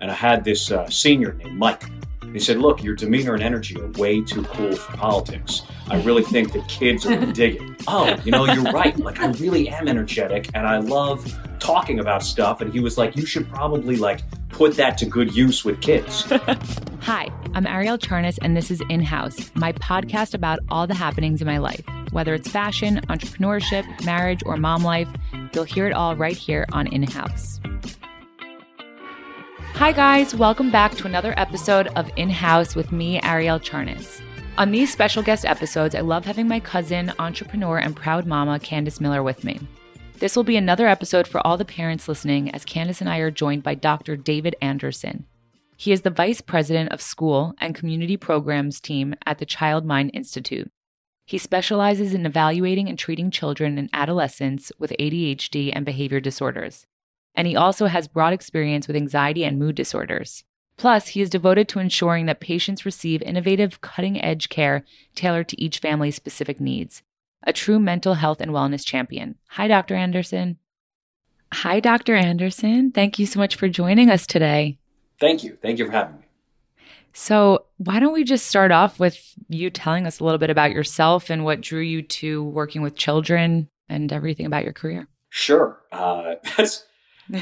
and I had this uh, senior named Mike. He said, Look, your demeanor and energy are way too cool for politics. I really think that kids are gonna dig it. Oh, you know, you're right. Like, I really am energetic and I love talking about stuff. And he was like, You should probably like put that to good use with kids. Hi, I'm Ariel Charnas, and this is In House, my podcast about all the happenings in my life. Whether it's fashion, entrepreneurship, marriage, or mom life, you'll hear it all right here on In House. Hi, guys. Welcome back to another episode of In House with me, Ariel Charnas. On these special guest episodes, I love having my cousin, entrepreneur, and proud mama, Candace Miller, with me. This will be another episode for all the parents listening, as Candace and I are joined by Dr. David Anderson. He is the Vice President of School and Community Programs team at the Child Mind Institute. He specializes in evaluating and treating children and adolescents with ADHD and behavior disorders and he also has broad experience with anxiety and mood disorders. Plus, he is devoted to ensuring that patients receive innovative, cutting edge care tailored to each family's specific needs. A true mental health and wellness champion. Hi, Dr. Anderson. Hi, Dr. Anderson. Thank you so much for joining us today. Thank you. Thank you for having me. So, why don't we just start off with you telling us a little bit about yourself and what drew you to working with children and everything about your career? Sure. Uh, that's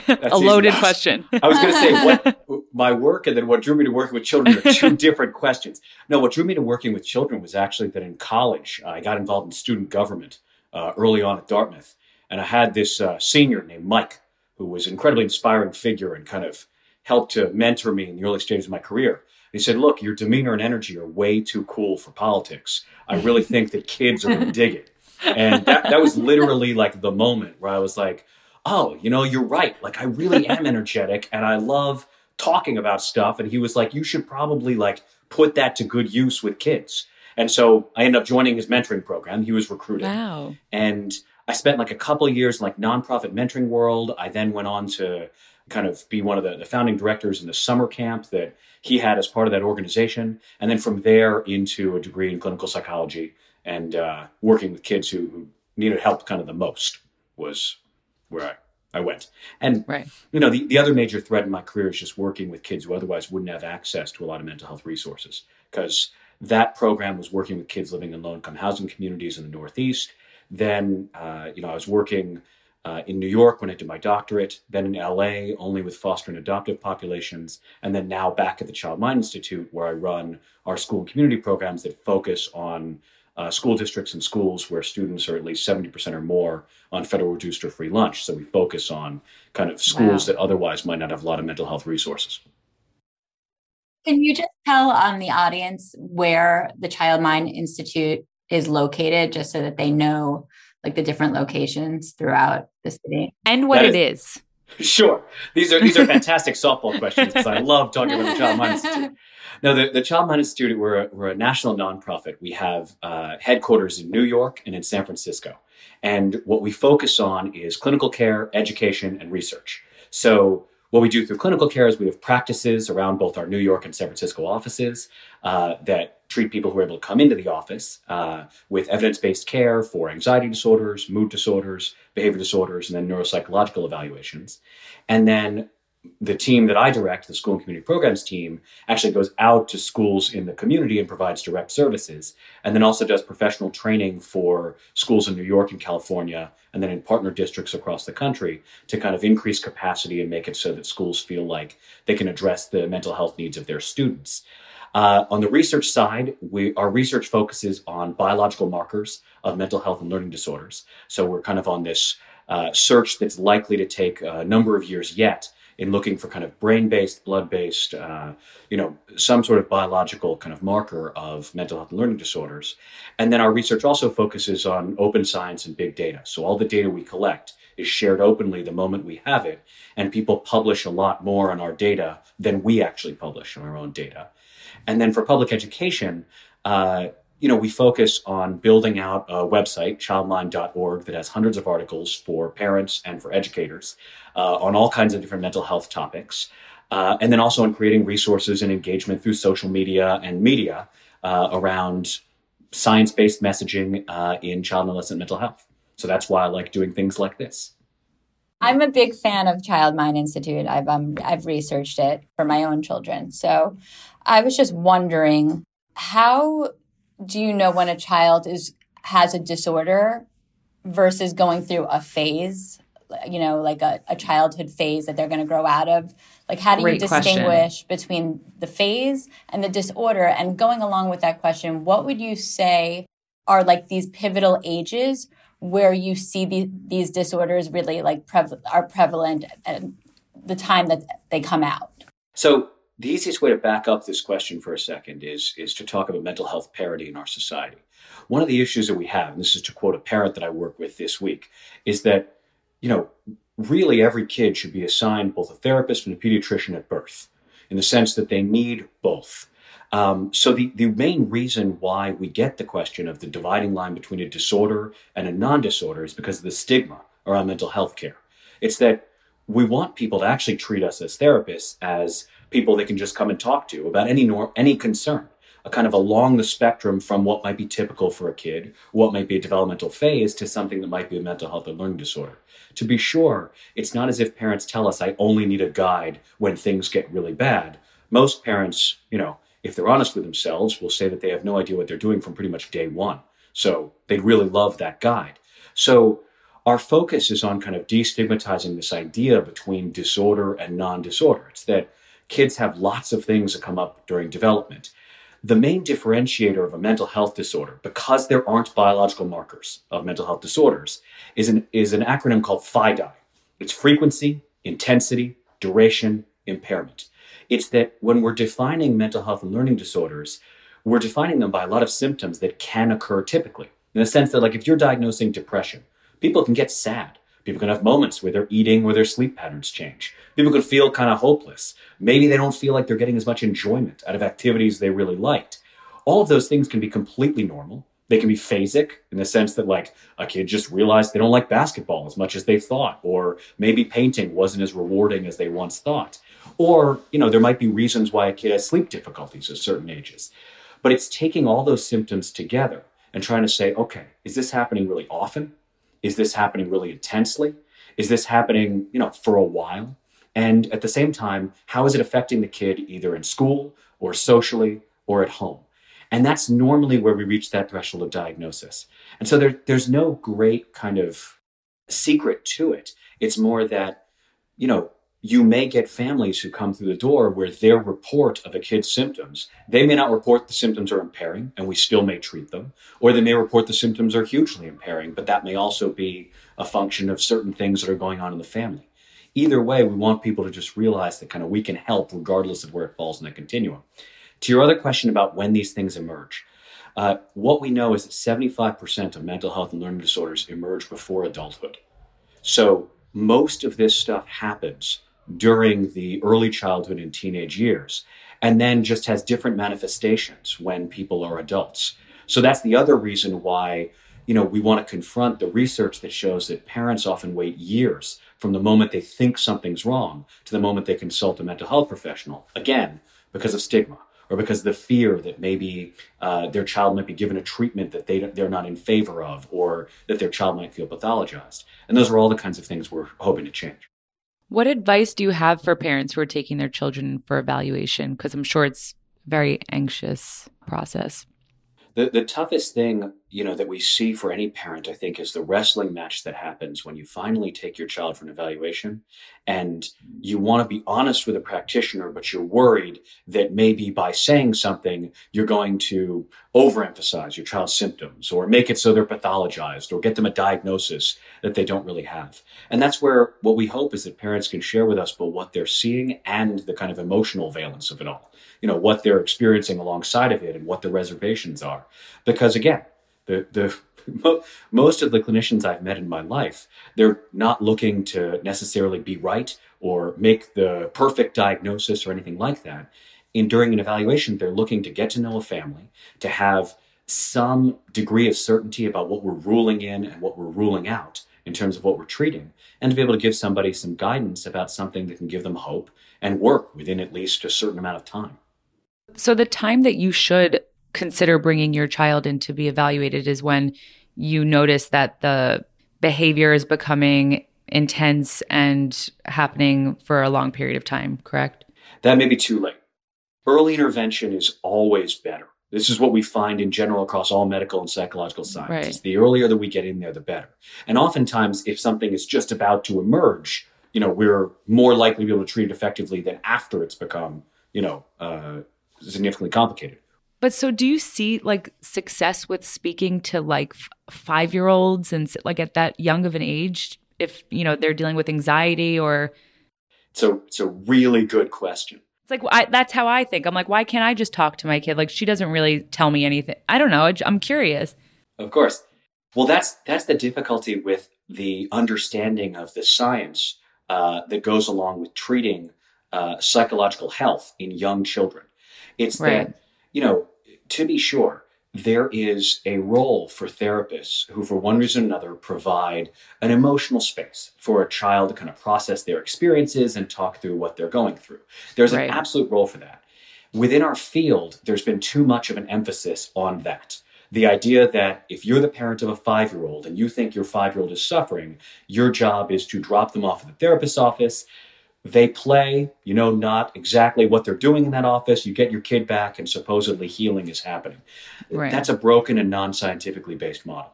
a loaded question. I was going to say what my work and then what drew me to working with children are two different questions. No, what drew me to working with children was actually that in college I got involved in student government uh, early on at Dartmouth, and I had this uh, senior named Mike who was an incredibly inspiring figure and kind of helped to mentor me in the early stages of my career. He said, "Look, your demeanor and energy are way too cool for politics. I really think that kids are going to dig it." And that, that was literally like the moment where I was like oh, you know, you're right. Like I really am energetic and I love talking about stuff. And he was like, you should probably like put that to good use with kids. And so I ended up joining his mentoring program. He was recruiting. Wow. And I spent like a couple of years in like nonprofit mentoring world. I then went on to kind of be one of the, the founding directors in the summer camp that he had as part of that organization. And then from there into a degree in clinical psychology and uh, working with kids who, who needed help kind of the most was where I, I went. And, right. you know, the, the other major threat in my career is just working with kids who otherwise wouldn't have access to a lot of mental health resources. Because that program was working with kids living in low income housing communities in the Northeast. Then, uh, you know, I was working uh, in New York when I did my doctorate, then in LA, only with foster and adoptive populations, and then now back at the Child Mind Institute, where I run our school and community programs that focus on uh, school districts and schools where students are at least 70% or more on federal reduced or free lunch. So we focus on kind of schools wow. that otherwise might not have a lot of mental health resources. Can you just tell um, the audience where the Child Mind Institute is located, just so that they know like the different locations throughout the city and what it is? Sure. These are these are fantastic softball questions because I love talking about the Child Mind Institute. No, the, the Child Mind Institute, we're a, we're a national nonprofit. We have uh, headquarters in New York and in San Francisco. And what we focus on is clinical care, education, and research. So what we do through clinical care is we have practices around both our New York and San Francisco offices uh, that treat people who are able to come into the office uh, with evidence based care for anxiety disorders, mood disorders, behavior disorders, and then neuropsychological evaluations. And then the team that I direct, the school and community programs team, actually goes out to schools in the community and provides direct services, and then also does professional training for schools in New York and California, and then in partner districts across the country to kind of increase capacity and make it so that schools feel like they can address the mental health needs of their students. Uh, on the research side, we, our research focuses on biological markers of mental health and learning disorders. So we're kind of on this uh, search that's likely to take a number of years yet in looking for kind of brain-based, blood-based, uh, you know, some sort of biological kind of marker of mental health and learning disorders. And then our research also focuses on open science and big data. So all the data we collect is shared openly the moment we have it, and people publish a lot more on our data than we actually publish on our own data. And then for public education, uh, you know, we focus on building out a website, childmind.org, that has hundreds of articles for parents and for educators uh, on all kinds of different mental health topics. Uh, and then also on creating resources and engagement through social media and media uh, around science based messaging uh, in child and adolescent mental health. So that's why I like doing things like this. I'm a big fan of Child Mind Institute. I've um, I've researched it for my own children. So I was just wondering how do you know when a child is has a disorder versus going through a phase, you know, like a, a childhood phase that they're going to grow out of? Like, how do Great you distinguish question. between the phase and the disorder? And going along with that question, what would you say are like these pivotal ages where you see the, these disorders really like prev- are prevalent at the time that they come out? So the easiest way to back up this question for a second is, is to talk about mental health parity in our society. One of the issues that we have, and this is to quote a parent that I work with this week, is that, you know, really every kid should be assigned both a therapist and a pediatrician at birth, in the sense that they need both. Um, so the, the main reason why we get the question of the dividing line between a disorder and a non-disorder is because of the stigma around mental health care. It's that we want people to actually treat us as therapists as people they can just come and talk to about any nor- any concern a kind of along the spectrum from what might be typical for a kid, what might be a developmental phase, to something that might be a mental health or learning disorder. To be sure, it's not as if parents tell us, I only need a guide when things get really bad. Most parents, you know, if they're honest with themselves, will say that they have no idea what they're doing from pretty much day one. So they'd really love that guide. So our focus is on kind of destigmatizing this idea between disorder and non disorder. It's that kids have lots of things that come up during development. The main differentiator of a mental health disorder, because there aren't biological markers of mental health disorders, is an, is an acronym called FIDI. It's frequency, intensity, duration, impairment. It's that when we're defining mental health and learning disorders, we're defining them by a lot of symptoms that can occur typically. In the sense that, like, if you're diagnosing depression, people can get sad. People can have moments where they're eating where their sleep patterns change. People can feel kind of hopeless. Maybe they don't feel like they're getting as much enjoyment out of activities they really liked. All of those things can be completely normal. They can be phasic in the sense that, like, a kid just realized they don't like basketball as much as they thought, or maybe painting wasn't as rewarding as they once thought. Or, you know, there might be reasons why a kid has sleep difficulties at certain ages. But it's taking all those symptoms together and trying to say, okay, is this happening really often? Is this happening really intensely? Is this happening, you know, for a while? And at the same time, how is it affecting the kid either in school or socially or at home? And that's normally where we reach that threshold of diagnosis. And so there, there's no great kind of secret to it. It's more that, you know, you may get families who come through the door where their report of a kid's symptoms, they may not report the symptoms are impairing and we still may treat them, or they may report the symptoms are hugely impairing, but that may also be a function of certain things that are going on in the family. Either way, we want people to just realize that kind of we can help regardless of where it falls in the continuum. To your other question about when these things emerge, uh, what we know is that 75% of mental health and learning disorders emerge before adulthood. So most of this stuff happens during the early childhood and teenage years, and then just has different manifestations when people are adults. So that's the other reason why you know we want to confront the research that shows that parents often wait years from the moment they think something's wrong to the moment they consult a mental health professional again because of stigma or because of the fear that maybe uh, their child might be given a treatment that they they're not in favor of or that their child might feel pathologized and those are all the kinds of things we're hoping to change what advice do you have for parents who are taking their children for evaluation? Because I'm sure it's a very anxious process. The, the toughest thing, you know, that we see for any parent, I think, is the wrestling match that happens when you finally take your child for an evaluation and you want to be honest with a practitioner, but you're worried that maybe by saying something, you're going to overemphasize your child's symptoms or make it so they're pathologized or get them a diagnosis that they don't really have. And that's where what we hope is that parents can share with us both what they're seeing and the kind of emotional valence of it all you know what they're experiencing alongside of it and what the reservations are because again the the most of the clinicians I've met in my life, they're not looking to necessarily be right or make the perfect diagnosis or anything like that. In during an evaluation, they're looking to get to know a family, to have some degree of certainty about what we're ruling in and what we're ruling out in terms of what we're treating, and to be able to give somebody some guidance about something that can give them hope and work within at least a certain amount of time. So, the time that you should consider bringing your child in to be evaluated is when you notice that the behavior is becoming intense and happening for a long period of time, correct? That may be too late. Early intervention is always better. This is what we find in general across all medical and psychological sciences. Right. The earlier that we get in there, the better. And oftentimes, if something is just about to emerge, you know, we're more likely to be able to treat it effectively than after it's become, you know, uh, significantly complicated. But so do you see like success with speaking to like f- 5-year-olds and like at that young of an age if, you know, they're dealing with anxiety or So it's a really good question. it's like I, that's how I think. I'm like why can't I just talk to my kid? Like she doesn't really tell me anything. I don't know. I'm curious. Of course. Well, that's that's the difficulty with the understanding of the science uh, that goes along with treating uh, psychological health in young children. It's Right. that you know, to be sure, there is a role for therapists who, for one reason or another, provide an emotional space for a child to kind of process their experiences and talk through what they're going through. There's Right. an absolute role for that. Within our field, there's been too much of an emphasis on that. The idea that if you're the parent of a five year old and you think your five year old is suffering, your job is to drop them off at the therapist's office. They play, you know, not exactly what they're doing in that office. You get your kid back, and supposedly healing is happening. Right. That's a broken and non scientifically based model.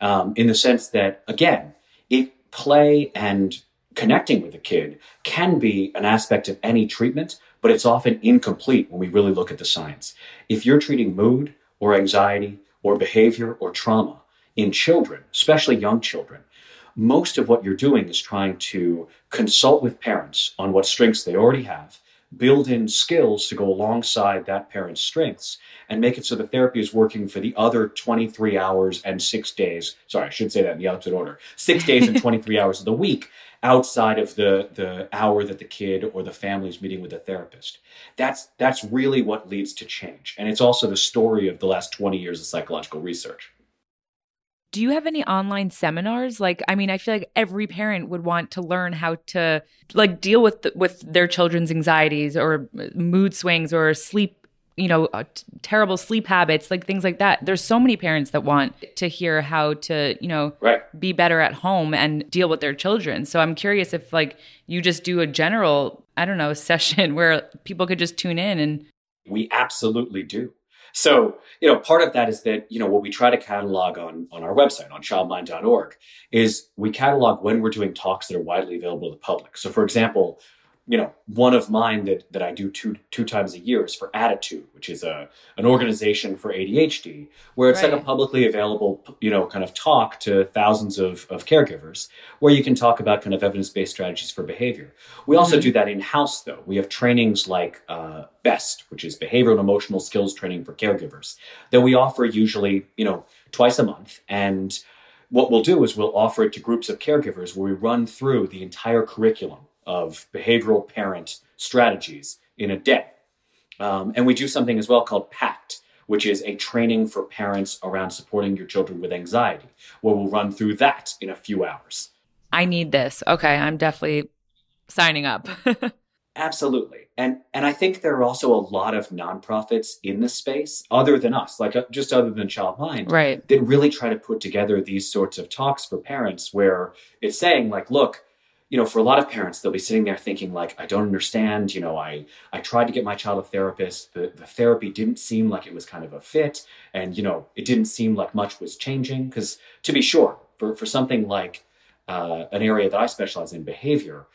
Um, in the sense that, again, it play and connecting with the kid can be an aspect of any treatment, but it's often incomplete when we really look at the science. If you're treating mood or anxiety or behavior or trauma in children, especially young children, most of what you're doing is trying to consult with parents on what strengths they already have, build in skills to go alongside that parent's strengths, and make it so the therapy is working for the other 23 hours and six days. Sorry, I should say that in the opposite order. Six days and 23 hours of the week outside of the, the hour that the kid or the family is meeting with the therapist. That's, that's really what leads to change. And it's also the story of the last 20 years of psychological research. Do you have any online seminars? Like, I mean, I feel like every parent would want to learn how to like deal with the, with their children's anxieties or mood swings or sleep, you know, uh, t- terrible sleep habits, like things like that. There's so many parents that want to hear how to, you know, Right. be better at home and deal with their children. So I'm curious if like you just do a general, I don't know, session where people could just tune in and We absolutely do. So, you know, part of that is that, you know, what we try to catalog on, on our website, on childmind.org, is we catalog when we're doing talks that are widely available to the public. So, for example, you know, one of mine that, that I do two two times a year is for ADDitude, which is a an organization for ADHD, where it's like a publicly available, you know, kind of talk to thousands of, of caregivers, where you can talk about kind of evidence based strategies for behavior. We also Mhm. do that in house, though. We have trainings like uh, BEST, which is behavioral and emotional skills training for caregivers, that we offer usually, you know, twice a month. And what we'll do is we'll offer it to groups of caregivers where we run through the entire curriculum of behavioral parent strategies in a day. Um, and we do something as well called PACT, which is a training for parents around supporting your children with anxiety, where we'll run through that in a few hours. I need this. Okay, I'm definitely signing up. Absolutely. And and I think there are also a lot of nonprofits in this space other than us, like uh, just other than Child Mind, right. that really try to put together these sorts of talks for parents where it's saying like, look, you know, for a lot of parents, they'll be sitting there thinking like, I don't understand, you know, I I tried to get my child a therapist. The the therapy didn't seem like it was kind of a fit. And, you know, it didn't seem like much was changing. Because to be sure, for, for something like uh, an area that I specialize in, behavior,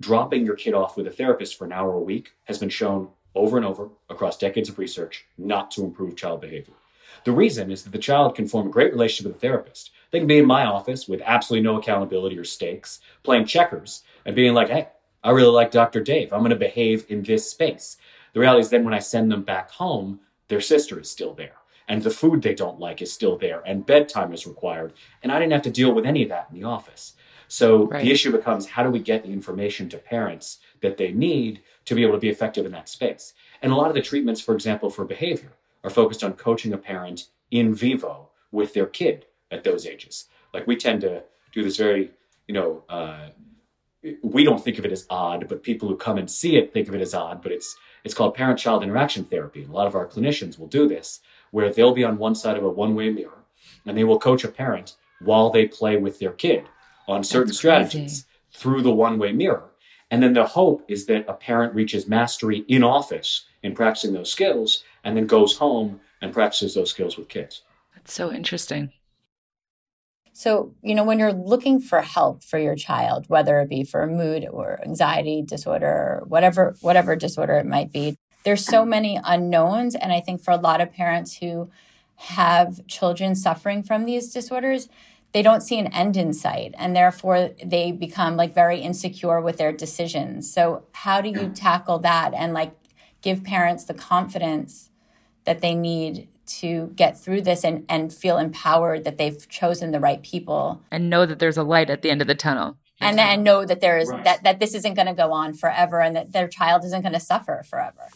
dropping your kid off with a therapist for an hour a week has been shown over and over across decades of research not to improve child behavior. The reason is that the child can form a great relationship with a therapist. They can be in my office with absolutely no accountability or stakes, playing checkers and being like, hey, I really like Dr. Dave. I'm going to behave in this space. The reality is then when I send them back home, their sister is still there. And the food they don't like is still there. And bedtime is required. And I didn't have to deal with any of that in the office. So Right. the issue becomes how do we get the information to parents that they need to be able to be effective in that space? And a lot of the treatments, for example, for behavior are focused on coaching a parent in vivo with their kid at those ages. Like we tend to do this very, you know, uh, we don't think of it as odd, but people who come and see it think of it as odd. But it's it's called parent-child interaction therapy. And a lot of our clinicians will do this, where they'll be on one side of a one-way mirror, and they will coach a parent while they play with their kid on certain That's crazy. strategies through the one way mirror. And then the hope is that a parent reaches mastery in office in practicing those skills and then goes home and practices those skills with kids. That's so interesting. So, you know, when you're looking for help for your child, whether it be for a mood or anxiety disorder or whatever whatever disorder it might be, there's so mm-hmm. many unknowns. And I think for a lot of parents who have children suffering from these disorders, they don't see an end in sight. And therefore they become like very insecure with their decisions. So, how do you mm. tackle that and like give parents the confidence that they need to get through this and, and feel empowered that they've chosen the right people and know that there's a light at the end of the tunnel and then know that there is right. that, that this isn't going to go on forever and that their child isn't going to suffer forever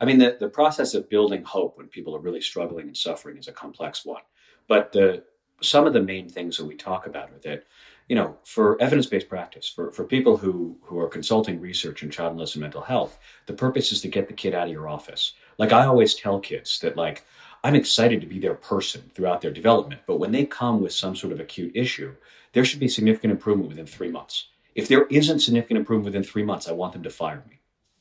i mean the, the process of building hope when people are really struggling and suffering is a complex one but the some of the main things that we talk about are that you know, for evidence-based practice, for, for people who, who are consulting research in childless and mental health, the purpose is to get the kid out of your office. Like I always tell kids that like I'm excited to be their person throughout their development, but when they come with some sort of acute issue, there should be significant improvement within three months. If there isn't significant improvement within three months, I want them to fire me.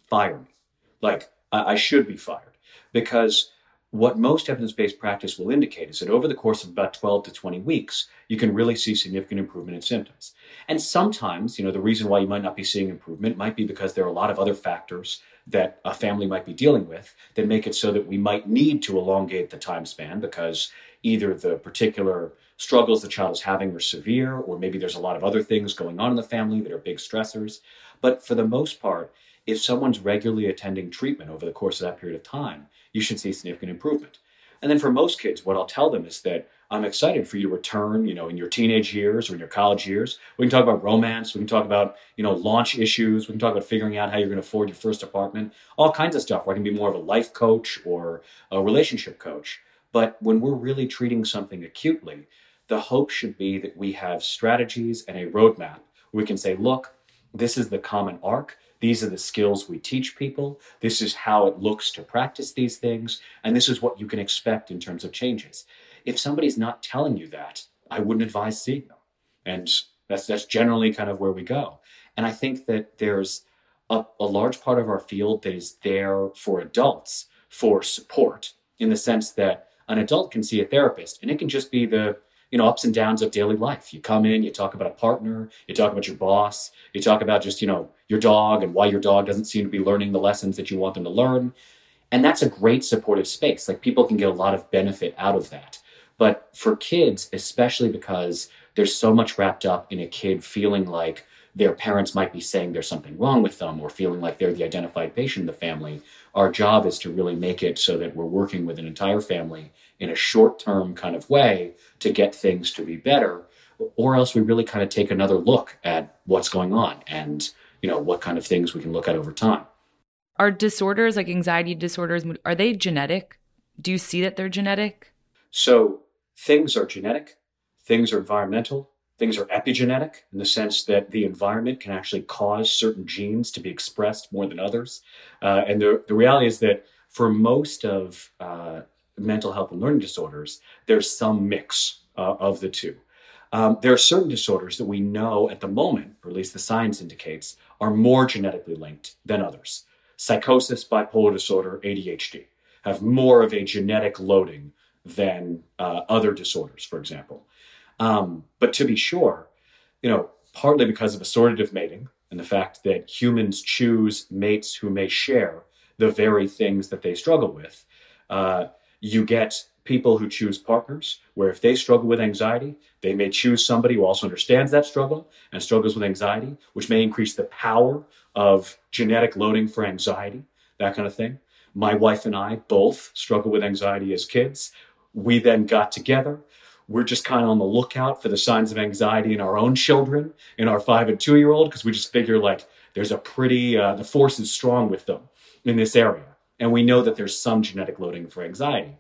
Fire me. Like I, I should be fired because what most evidence based practice will indicate is that over the course of about 12 to 20 weeks, you can really see significant improvement in symptoms. And sometimes, you know, the reason why you might not be seeing improvement might be because there are a lot of other factors that a family might be dealing with that make it so that we might need to elongate the time span because either the particular struggles the child is having are severe, or maybe there's a lot of other things going on in the family that are big stressors. But for the most part, if someone's regularly attending treatment over the course of that period of time, you should see significant improvement. And then for most kids, what I'll tell them is that I'm excited for you to return, you know, in your teenage years or in your college years. We can talk about romance. We can talk about, you know, launch issues. We can talk about figuring out how you're going to afford your first apartment, all kinds of stuff where I can be more of a life coach or a relationship coach. But when we're really treating something acutely, the hope should be that we have strategies and a roadmap. We can say, look, this is the common arc. These are the skills we teach people. This is how it looks to practice these things. And this is what you can expect in terms of changes. If somebody's not telling you that, I wouldn't advise seeing them. And that's, that's generally kind of where we go. And I think that there's a, a large part of our field that is there for adults for support in the sense that an adult can see a therapist and it can just be the you know, ups and downs of daily life. You come in, you talk about a partner, you talk about your boss, you talk about just, you know, your dog and why your dog doesn't seem to be learning the lessons that you want them to learn. And that's a great supportive space. Like people can get a lot of benefit out of that. But for kids, especially because there's so much wrapped up in a kid feeling like their parents might be saying there's something wrong with them or feeling like they're the identified patient in the family, our job is to really make it so that we're working with an entire family in a short term kind of way to get things to be better or else we really kind of take another look at what's going on and you know what kind of things we can look at over time. Are disorders like anxiety disorders are they genetic? Do you see that they're genetic? So things are genetic things are environmental things are epigenetic in the sense that the environment can actually cause certain genes to be expressed more than others. Uh, and the, the reality is that for most of uh, mental health and learning disorders, there's some mix uh, of the two. Um, there are certain disorders that we know at the moment, or at least the science indicates, are more genetically linked than others. Psychosis, bipolar disorder, ADHD have more of a genetic loading than uh, other disorders, for example. Um, but to be sure, you know, partly because of assortative mating and the fact that humans choose mates who may share the very things that they struggle with, uh, you get people who choose partners where if they struggle with anxiety, they may choose somebody who also understands that struggle and struggles with anxiety, which may increase the power of genetic loading for anxiety, that kind of thing. My wife and I both struggle with anxiety as kids. We then got together. We're just kind of on the lookout for the signs of anxiety in our own children, in our five and two year old, because we just figure like there's a pretty, uh, the force is strong with them in this area. And we know that there's some genetic loading for anxiety.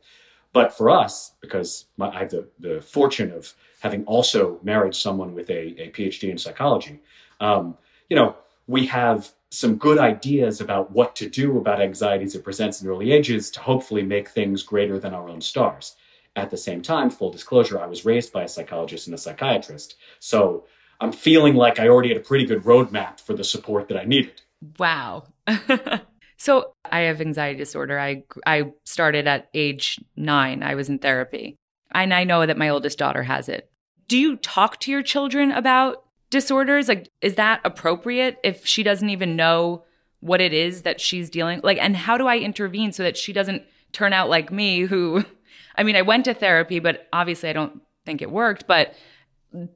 But for us, because my, I have the, the fortune of having also married someone with a, a PhD in psychology, um, you know, we have some good ideas about what to do about anxiety as it presents in early ages to hopefully make things greater than our own stars. At the same time, full disclosure, I was raised by a psychologist and a psychiatrist. So I'm feeling like I already had a pretty good roadmap for the support that I needed. Wow. so I have anxiety disorder. I I started at age nine. I was in therapy, and I know that my oldest daughter has it. Do you talk to your children about disorders? Like, is that appropriate if she doesn't even know what it is that she's dealing like? And how do I intervene so that she doesn't turn out like me? Who, I mean, I went to therapy, but obviously I don't think it worked. But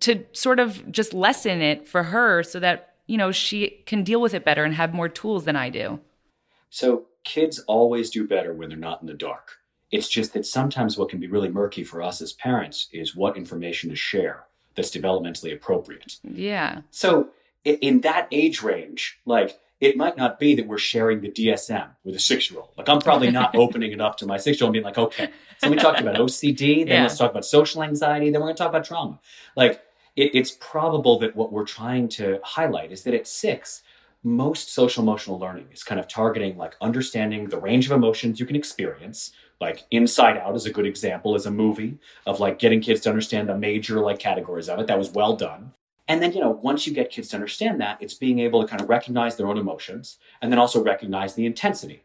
to sort of just lessen it for her so that you know she can deal with it better and have more tools than I do. So kids always do better when they're not in the dark. It's just that sometimes what can be really murky for us as parents is what information to share that's developmentally appropriate. Yeah. So in that age range, like it might not be that we're sharing the DSM with a six year old. Like I'm probably not opening it up to my six year old and being like, okay, so we talked about OCD, then yeah. let's talk about social anxiety, then we're going to talk about trauma. Like it, it's probable that what we're trying to highlight is that at six, most social emotional learning is kind of targeting like understanding the range of emotions you can experience. Like Inside Out is a good example as a movie of like getting kids to understand the major like categories of it. That was well done. And then, you know, once you get kids to understand that, it's being able to kind of recognize their own emotions and then also recognize the intensity.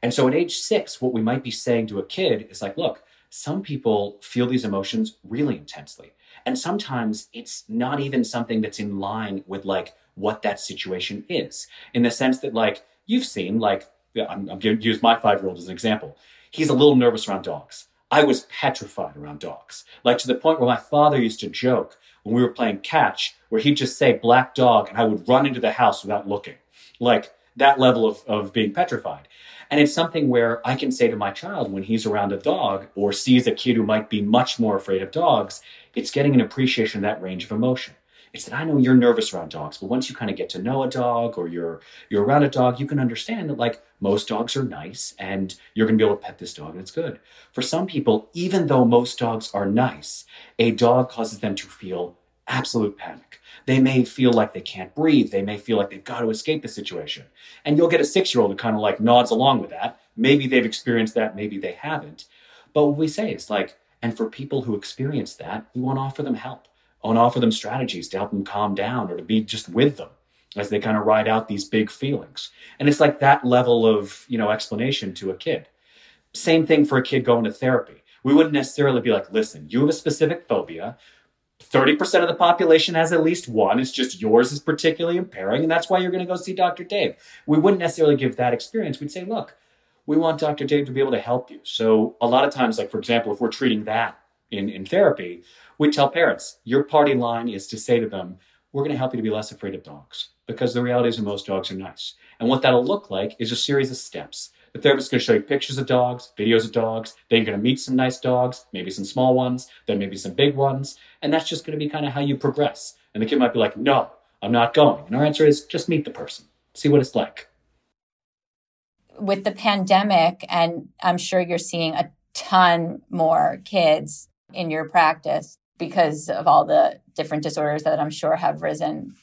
And so at age six, what we might be saying to a kid is like, look, some people feel these emotions really intensely. And sometimes it's not even something that's in line with like what that situation is, in the sense that like you've seen, like I'm, I'm going to use my five year old as an example. He's a little nervous around dogs. I was petrified around dogs, like to the point where my father used to joke when we were playing catch, where he'd just say black dog, and I would run into the house without looking, like that level of, of being petrified. And it's something where I can say to my child when he's around a dog or sees a kid who might be much more afraid of dogs, it's getting an appreciation of that range of emotion. It's that I know you're nervous around dogs, but once you kind of get to know a dog or you're you're around a dog, you can understand that like most dogs are nice and you're to be able to pet this dog and it's good. For some people, even though most dogs are nice, a dog causes them to feel absolute panic. They may feel like they can't breathe. They may feel like they've got to escape the situation. And you'll get a six year old who kind of like nods along with that. Maybe they've experienced that, maybe they haven't. But what we say is like, and for people who experience that, we want to offer them help I want to offer them strategies to help them calm down or to be just with them as they kind of ride out these big feelings. And it's like that level of, you know, explanation to a kid. Same thing for a kid going to therapy. We wouldn't necessarily be like, listen, you have a specific phobia. 30% of the population has at least one. It's just yours is particularly impairing, and that's why you're going to go see Dr. Dave. We wouldn't necessarily give that experience. We'd say, look, we want Dr. Dave to be able to help you. So, a lot of times, like for example, if we're treating that in, in therapy, we tell parents, your party line is to say to them, we're going to help you to be less afraid of dogs because the reality is that most dogs are nice. And what that'll look like is a series of steps. The therapist is going to show you pictures of dogs, videos of dogs. Then you're going to meet some nice dogs, maybe some small ones, then maybe some big ones. And that's just going to be kind of how you progress. And the kid might be like, no, I'm not going. And our answer is just meet the person, see what it's like. With the pandemic, and I'm sure you're seeing a ton more kids in your practice because of all the different disorders that I'm sure have risen.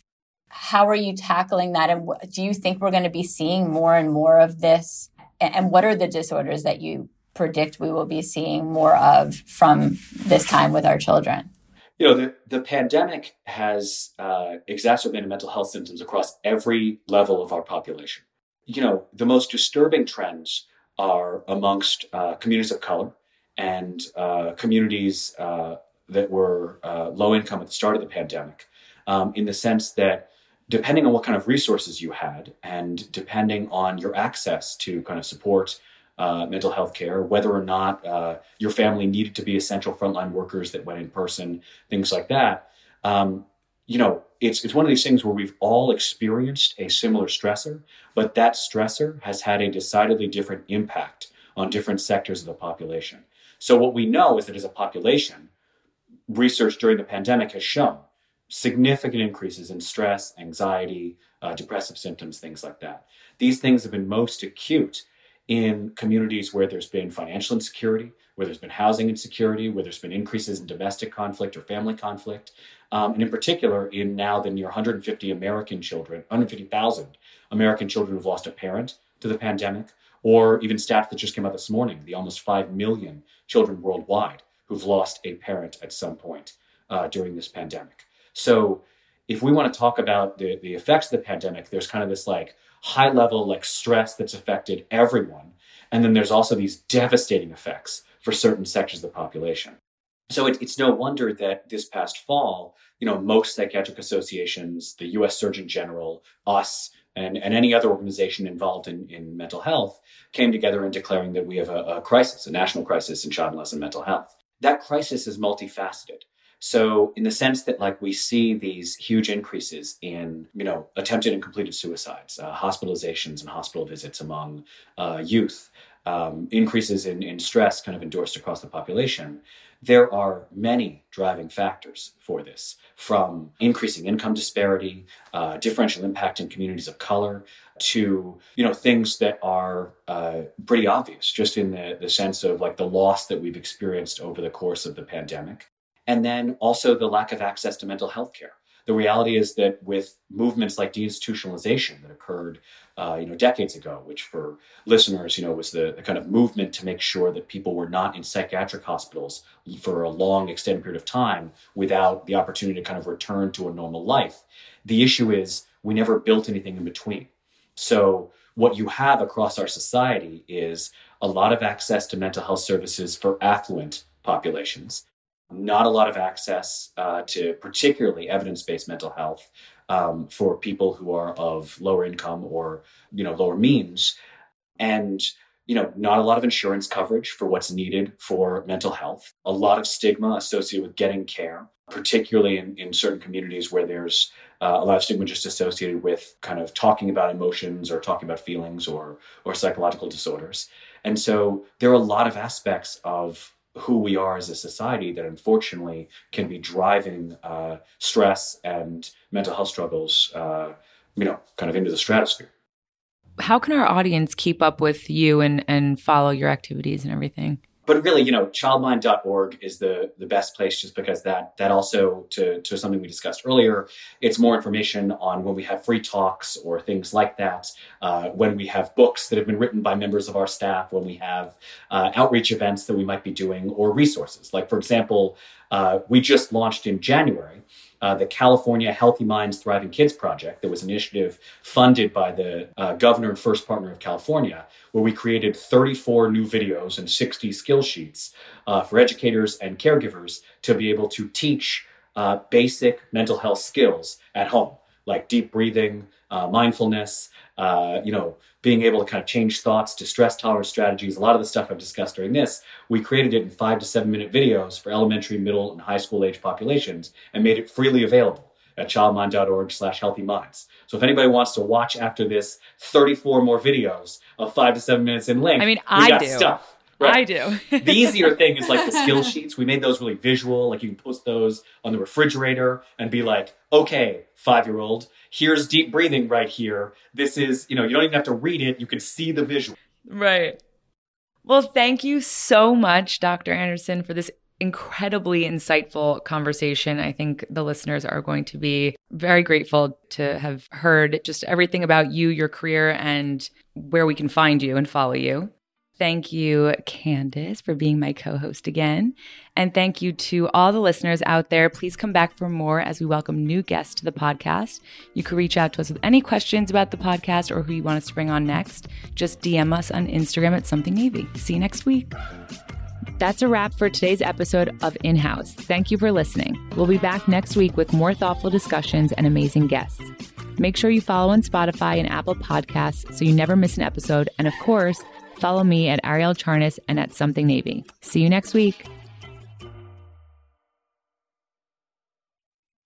How are you tackling that? And do you think we're going to be seeing more and more of this? And what are the disorders that you predict we will be seeing more of from this time with our children? You know, the, the pandemic has uh, exacerbated mental health symptoms across every level of our population. You know, the most disturbing trends are amongst uh, communities of color and uh, communities uh, that were uh, low income at the start of the pandemic, um, in the sense that depending on what kind of resources you had and depending on your access to kind of support uh, mental health care, whether or not uh, your family needed to be essential frontline workers that went in person, things like that. Um, you know, it's it's one of these things where we've all experienced a similar stressor, but that stressor has had a decidedly different impact on different sectors of the population. So what we know is that as a population, research during the pandemic has shown significant increases in stress, anxiety, uh, depressive symptoms, things like that. These things have been most acute in communities where there's been financial insecurity, where there's been housing insecurity, where there's been increases in domestic conflict or family conflict, um, and in particular in now the near 150 American children, 150,000 American children who've lost a parent to the pandemic, or even stats that just came out this morning, the almost 5 million children worldwide who've lost a parent at some point uh, during this pandemic. So if we want to talk about the, the effects of the pandemic, there's kind of this like high level like stress that's affected everyone. And then there's also these devastating effects for certain sections of the population. So it, it's no wonder that this past fall, you know, most psychiatric associations, the US Surgeon General, us, and, and any other organization involved in, in mental health came together in declaring that we have a, a crisis, a national crisis in child molestation mental health. That crisis is multifaceted. So, in the sense that, like, we see these huge increases in, you know, attempted and completed suicides, uh, hospitalizations and hospital visits among uh, youth, um, increases in, in stress kind of endorsed across the population, there are many driving factors for this, from increasing income disparity, uh, differential impact in communities of color, to you know things that are uh, pretty obvious, just in the, the sense of like the loss that we've experienced over the course of the pandemic, and then also the lack of access to mental health care. The reality is that with movements like deinstitutionalization that occurred, uh, you know, decades ago, which for listeners, you know, was the, the, kind of movement to make sure that people were not in psychiatric hospitals for a long, extended period of time without the opportunity to kind of return to a normal life. The issue is we never built anything in between. So what you have across our society is a lot of access to mental health services for affluent populations not a lot of access uh, to particularly evidence-based mental health um, for people who are of lower income or you know lower means. And you know not a lot of insurance coverage for what's needed for mental health. A lot of stigma associated with getting care particularly in, in certain communities where there's uh, a lot of stigma just associated with kind of talking about emotions or talking about feelings or or psychological disorders. And so there are a lot of aspects of who we are as a society that unfortunately can be driving uh, stress and mental health struggles, uh, you know, kind of into the stratosphere. How can our audience keep up with you and, and follow your activities and everything? But really, you know, childmind.org is the the best place just because that that also to to something we discussed earlier. It's more information on when we have free talks or things like that. Uh, when we have books that have been written by members of our staff. When we have uh, outreach events that we might be doing or resources. Like for example, uh, we just launched in January uh, the California Healthy Minds Thriving Kids Project, that was an initiative funded by the uh, governor and first partner of California, where we created 34 new videos and 60 skill sheets uh, for educators and caregivers to be able to teach uh, basic mental health skills at home, like deep breathing, uh, mindfulness, uh, you know, being able to kind of change thoughts to stress tolerance strategies, a lot of the stuff I've discussed during this, we created it in five to seven minute videos for elementary, middle, and high school age populations and made it freely available at childmind.org slash healthy minds. So if anybody wants to watch after this 34 more videos of five to seven minutes in length, I mean, I got do. stuff. Right? I do. the easier thing is like the skill sheets. We made those really visual. Like you can post those on the refrigerator and be like, okay, five year old, here's deep breathing right here. This is, you know, you don't even have to read it. You can see the visual. Right. Well, thank you so much, Dr. Anderson, for this incredibly insightful conversation. I think the listeners are going to be very grateful to have heard just everything about you, your career, and where we can find you and follow you. Thank you, Candace, for being my co host again. And thank you to all the listeners out there. Please come back for more as we welcome new guests to the podcast. You can reach out to us with any questions about the podcast or who you want us to bring on next. Just DM us on Instagram at Something Navy. See you next week. That's a wrap for today's episode of In House. Thank you for listening. We'll be back next week with more thoughtful discussions and amazing guests. Make sure you follow on Spotify and Apple Podcasts so you never miss an episode. And of course, Follow me at Ariel Charnas and at Something Navy. See you next week.